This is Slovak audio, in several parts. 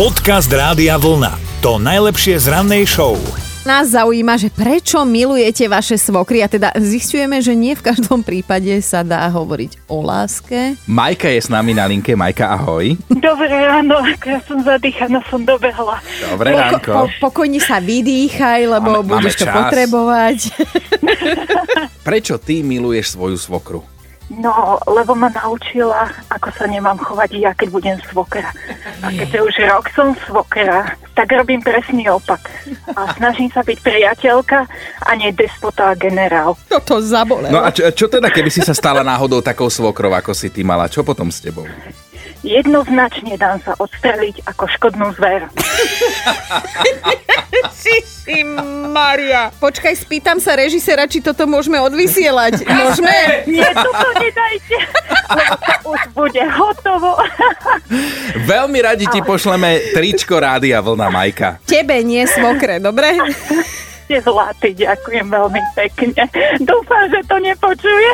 Podcast Rádia Vlna. To najlepšie z rannej show. Nás zaujíma, že prečo milujete vaše svokry a teda zistujeme, že nie v každom prípade sa dá hovoriť o láske. Majka je s nami na linke. Majka, ahoj. Dobré ráno, ako ja som zadýchaná, som dobehla. Dobré ránko. Po, pokojne sa vydýchaj, lebo Máme- budeš máme to čas. potrebovať. Prečo ty miluješ svoju svokru? No, lebo ma naučila, ako sa nemám chovať ja, keď budem svokera. A keďže už rok som svokera, tak robím presný opak. A snažím sa byť priateľka a nie despota a generál. Toto zabolelo. No a čo, čo teda, keby si sa stala náhodou takou svokrou, ako si ty mala? Čo potom s tebou? Jednoznačne dám sa odstreliť ako škodnú zver. Šiši Maria. Počkaj, spýtam sa režisera, či toto môžeme odvysielať. Môžeme? Nie, toto nedajte, lebo to už bude hotovo. Veľmi radi ti pošleme tričko Rádia Vlna, Majka. Tebe, nie svokre, dobre? Ste zlatý, ďakujem veľmi pekne. Dúfam, že to nepočuje.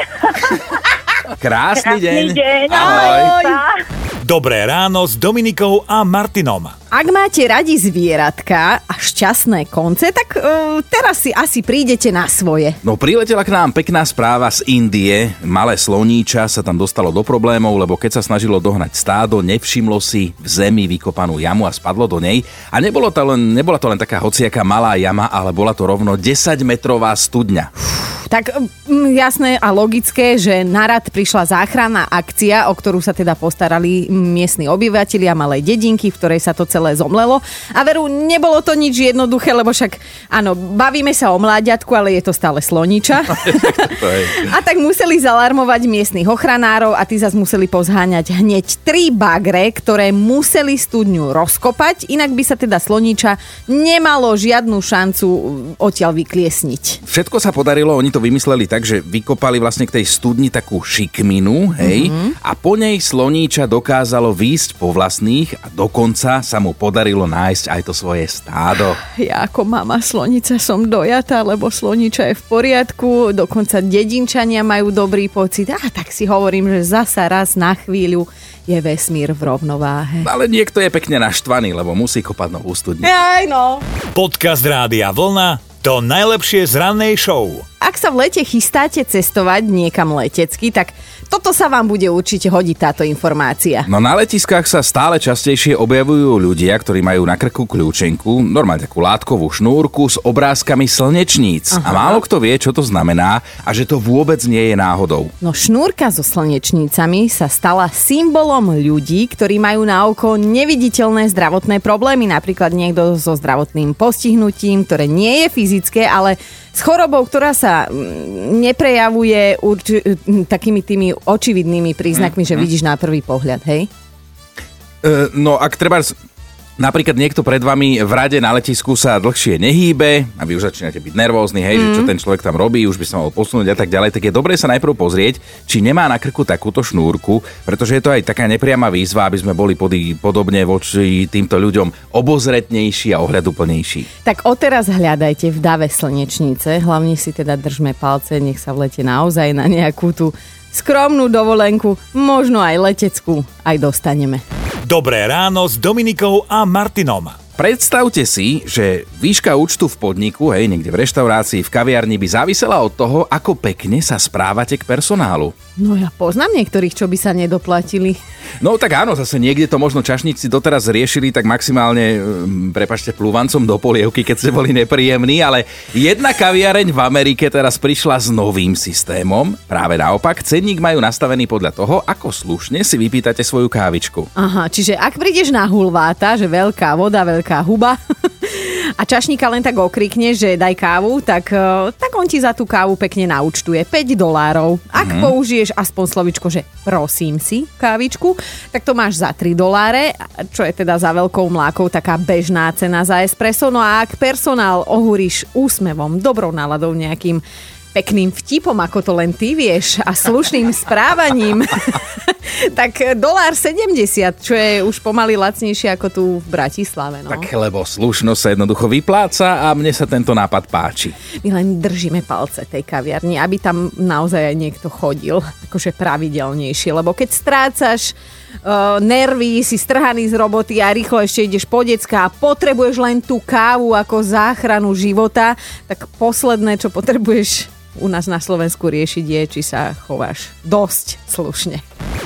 Krásny, deň. Krásny deň. Ahoj. Pa. Dobré ráno s Dominikou a Martinom. Ak máte radi zvieratka a šťastné konce, tak uh, teraz si asi prídete na svoje. No priletela k nám pekná správa z Indie. Malé sloníča sa tam dostalo do problémov, lebo keď sa snažilo dohnať stádo, nevšimlo si v zemi vykopanú jamu a spadlo do nej. A nebolo to len, nebola to len taká hociaká malá jama, ale bola to rovno 10-metrová studňa. Tak mm, jasné a logické, že na rad prišla záchranná akcia, o ktorú sa teda postarali miestni obyvatelia malej dedinky, v ktorej sa to celé zomlelo. A veru, nebolo to nič jednoduché, lebo však, áno, bavíme sa o mláďatku, ale je to stále sloniča. A tak museli zalarmovať miestnych ochranárov a tí zase museli pozháňať hneď tri bagre, ktoré museli studňu rozkopať, inak by sa teda sloniča nemalo žiadnu šancu odtiaľ vykliesniť. Všetko sa podarilo, oni to vymysleli tak, že vykopali vlastne k tej studni takú šikminu, hej, mm-hmm. a po nej sloníča dokázalo výjsť po vlastných a dokonca sa mu podarilo nájsť aj to svoje stádo. Ja ako mama slonica som dojatá, lebo sloniča je v poriadku, dokonca dedinčania majú dobrý pocit. A tak si hovorím, že zasa raz na chvíľu je vesmír v rovnováhe. Ale niekto je pekne naštvaný, lebo musí kopať novú studňu. Aj no. Podcast Rádia Vlna. To najlepšie z rannej show. Ak sa v lete chystáte cestovať niekam letecky, tak toto sa vám bude určite hodiť táto informácia. No na letiskách sa stále častejšie objavujú ľudia, ktorí majú na krku kľúčenku, normálne takú látkovú šnúrku s obrázkami slnečníc. A málo kto vie, čo to znamená a že to vôbec nie je náhodou. No šnúrka so slnečnicami sa stala symbolom ľudí, ktorí majú na oko neviditeľné zdravotné problémy, napríklad niekto so zdravotným postihnutím, ktoré nie je fyzické, ale s chorobou, ktorá sa mm, neprejavuje urči- takými tými očividnými príznakmi, že vidíš na prvý pohľad, hej? E, no ak treba... Napríklad niekto pred vami v rade na letisku sa dlhšie nehýbe a vy už začínate byť nervózni, hej, že čo ten človek tam robí, už by sa mal posunúť a tak ďalej, tak je dobré sa najprv pozrieť, či nemá na krku takúto šnúrku, pretože je to aj taká nepriama výzva, aby sme boli podi- podobne voči týmto ľuďom obozretnejší a ohľaduplnejší. Tak odteraz hľadajte v dave slnečnice, hlavne si teda držme palce, nech sa v lete naozaj na nejakú tú skromnú dovolenku, možno aj leteckú, aj dostaneme. Dobré ráno s Dominikou a Martinom. Predstavte si, že výška účtu v podniku, hej, niekde v reštaurácii, v kaviarni by závisela od toho, ako pekne sa správate k personálu. No ja poznám niektorých, čo by sa nedoplatili. No tak áno, zase niekde to možno čašníci doteraz riešili tak maximálne, um, prepačte, plúvancom do polievky, keď ste boli nepríjemní, ale jedna kaviareň v Amerike teraz prišla s novým systémom. Práve naopak, cenník majú nastavený podľa toho, ako slušne si vypýtate svoju kávičku. Aha, čiže ak prídeš na hulváta, že veľká voda, veľká huba a čašníka len tak okrikne, že daj kávu, tak, eh, tak on ti za tú kávu pekne naúčtuje 5 dolárov. Ak mm-hmm. použiješ aspoň slovičko, že prosím si kávičku, tak to máš za 3 doláre, čo je teda za veľkou mlákou taká bežná cena za espresso. No a ak personál ohúriš úsmevom, dobrou náladou nejakým pekným vtipom, ako to len ty vieš, a slušným správaním, tak dolár 70, čo je už pomaly lacnejšie ako tu v Bratislave. No. Tak lebo slušnosť sa jednoducho vypláca a mne sa tento nápad páči. My len držíme palce tej kaviarni, aby tam naozaj aj niekto chodil, akože pravidelnejšie, lebo keď strácaš uh, nervy, si strhaný z roboty a rýchlo ešte ideš po decka a potrebuješ len tú kávu ako záchranu života, tak posledné, čo potrebuješ u nás na Slovensku riešiť je, či sa chováš dosť slušne.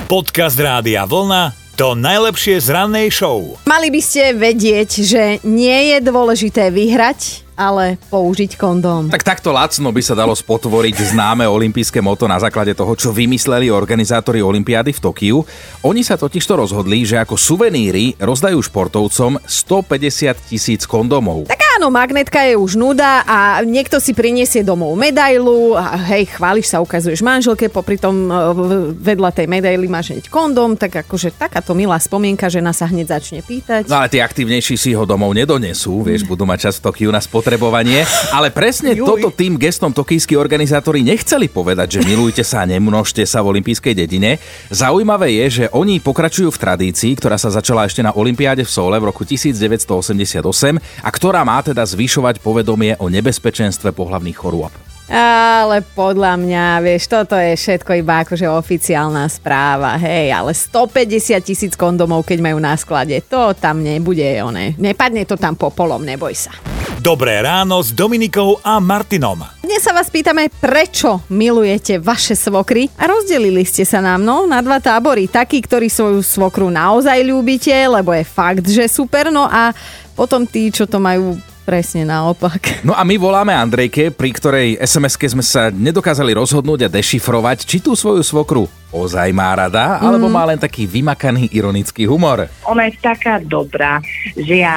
Podcast Rádia Vlna to najlepšie z rannej show. Mali by ste vedieť, že nie je dôležité vyhrať, ale použiť kondóm. Tak takto lacno by sa dalo spotvoriť známe olympijské moto na základe toho, čo vymysleli organizátori Olympiády v Tokiu. Oni sa totižto rozhodli, že ako suveníry rozdajú športovcom 150 tisíc kondomov. Tak áno, magnetka je už nuda a niekto si priniesie domov medailu a hej, chváliš sa, ukazuješ manželke, popri tom e, vedľa tej medaily máš hneď kondom, tak akože takáto milá spomienka, žena sa hneď začne pýtať. No ale tí aktívnejší si ho domov nedonesú, vieš, budú mať čas Tokiu na spotrebovanie. Ale presne Juj. toto tým gestom tokijskí organizátori nechceli povedať, že milujte sa a nemnožte sa v olympijskej dedine. Zaujímavé je, že oni pokračujú v tradícii, ktorá sa začala ešte na Olympiáde v Sole v roku 1988 a ktorá má teda zvyšovať povedomie o nebezpečenstve pohlavných chorôb. Ale podľa mňa, vieš, toto je všetko iba akože oficiálna správa, hej, ale 150 tisíc kondomov, keď majú na sklade, to tam nebude, one. Nepadne to tam popolom, neboj sa. Dobré ráno s Dominikou a Martinom. Dnes sa vás pýtame, prečo milujete vaše svokry a rozdelili ste sa nám no, na dva tábory. Takí, ktorí svoju svokru naozaj ľúbite, lebo je fakt, že super, no a potom tí, čo to majú presne naopak. No a my voláme Andrejke, pri ktorej SMS-ke sme sa nedokázali rozhodnúť a dešifrovať, či tú svoju svokru ozaj má rada, alebo má len taký vymakaný ironický humor. Ona je taká dobrá, že ja,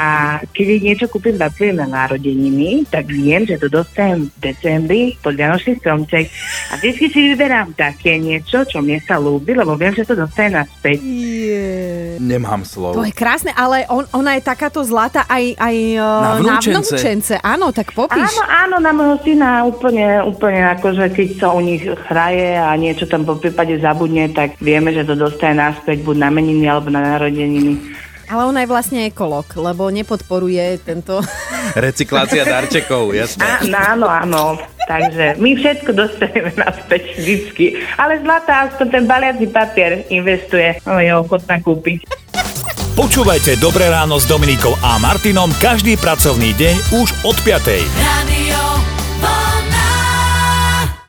keď jej niečo kúpim babce na narodeniny, tak viem, že to dostanem v decembri pod Vianočný stromček a vždy si vyberám také niečo, čo mne sa ľúbi, lebo viem, že to dostanem naspäť. Nemám slov. To je krásne, ale on, ona je takáto zlata aj, aj Na na vnúčence. vnúčence. Áno, tak popíš. Áno, áno, na môjho syna úplne, úplne akože keď sa u nich hraje a niečo tam po prípade zabudne, tak vieme, že to dostane naspäť buď na meniny alebo na narodeniny. Ale ona je vlastne ekolog, lebo nepodporuje tento... Recyklácia darčekov, jasné. Áno, áno, áno. Takže my všetko dostaneme naspäť vždycky. Ale zlatá aspoň ten baliaci papier investuje. No, je ochotná kúpiť. Počúvajte Dobré ráno s Dominikou a Martinom každý pracovný deň už od 5. Radio